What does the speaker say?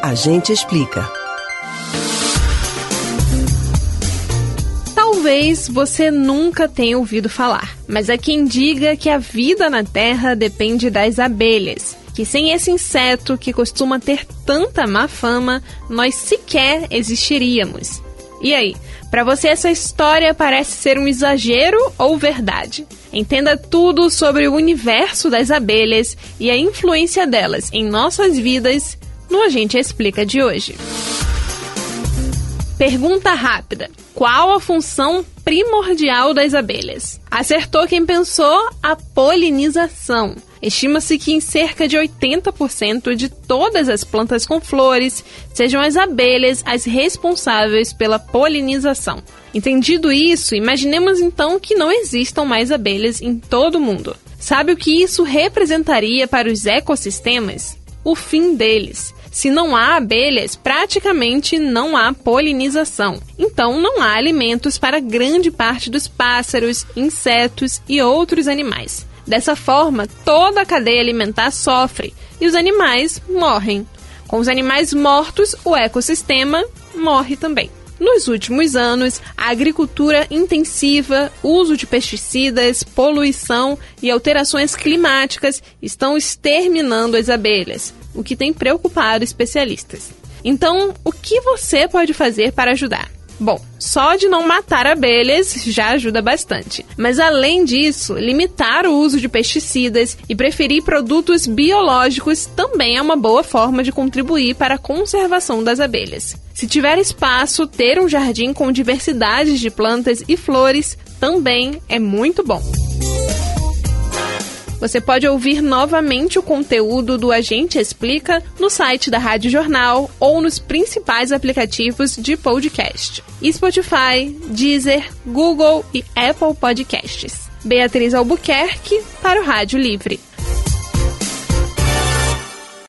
A gente explica. Talvez você nunca tenha ouvido falar, mas há quem diga que a vida na Terra depende das abelhas. Que sem esse inseto que costuma ter tanta má fama, nós sequer existiríamos. E aí, para você essa história parece ser um exagero ou verdade? Entenda tudo sobre o universo das abelhas e a influência delas em nossas vidas no Agente Explica de hoje. Pergunta rápida: Qual a função primordial das abelhas? Acertou quem pensou a polinização. Estima-se que em cerca de 80% de todas as plantas com flores sejam as abelhas as responsáveis pela polinização. Entendido isso, imaginemos então que não existam mais abelhas em todo o mundo. Sabe o que isso representaria para os ecossistemas? O fim deles. Se não há abelhas, praticamente não há polinização. Então, não há alimentos para grande parte dos pássaros, insetos e outros animais. Dessa forma, toda a cadeia alimentar sofre e os animais morrem. Com os animais mortos, o ecossistema morre também. Nos últimos anos, a agricultura intensiva, uso de pesticidas, poluição e alterações climáticas estão exterminando as abelhas, o que tem preocupado especialistas. Então, o que você pode fazer para ajudar? Bom, só de não matar abelhas já ajuda bastante. Mas além disso, limitar o uso de pesticidas e preferir produtos biológicos também é uma boa forma de contribuir para a conservação das abelhas. Se tiver espaço, ter um jardim com diversidade de plantas e flores também é muito bom. Você pode ouvir novamente o conteúdo do Agente Explica no site da Rádio Jornal ou nos principais aplicativos de podcast: Spotify, Deezer, Google e Apple Podcasts. Beatriz Albuquerque para o Rádio Livre.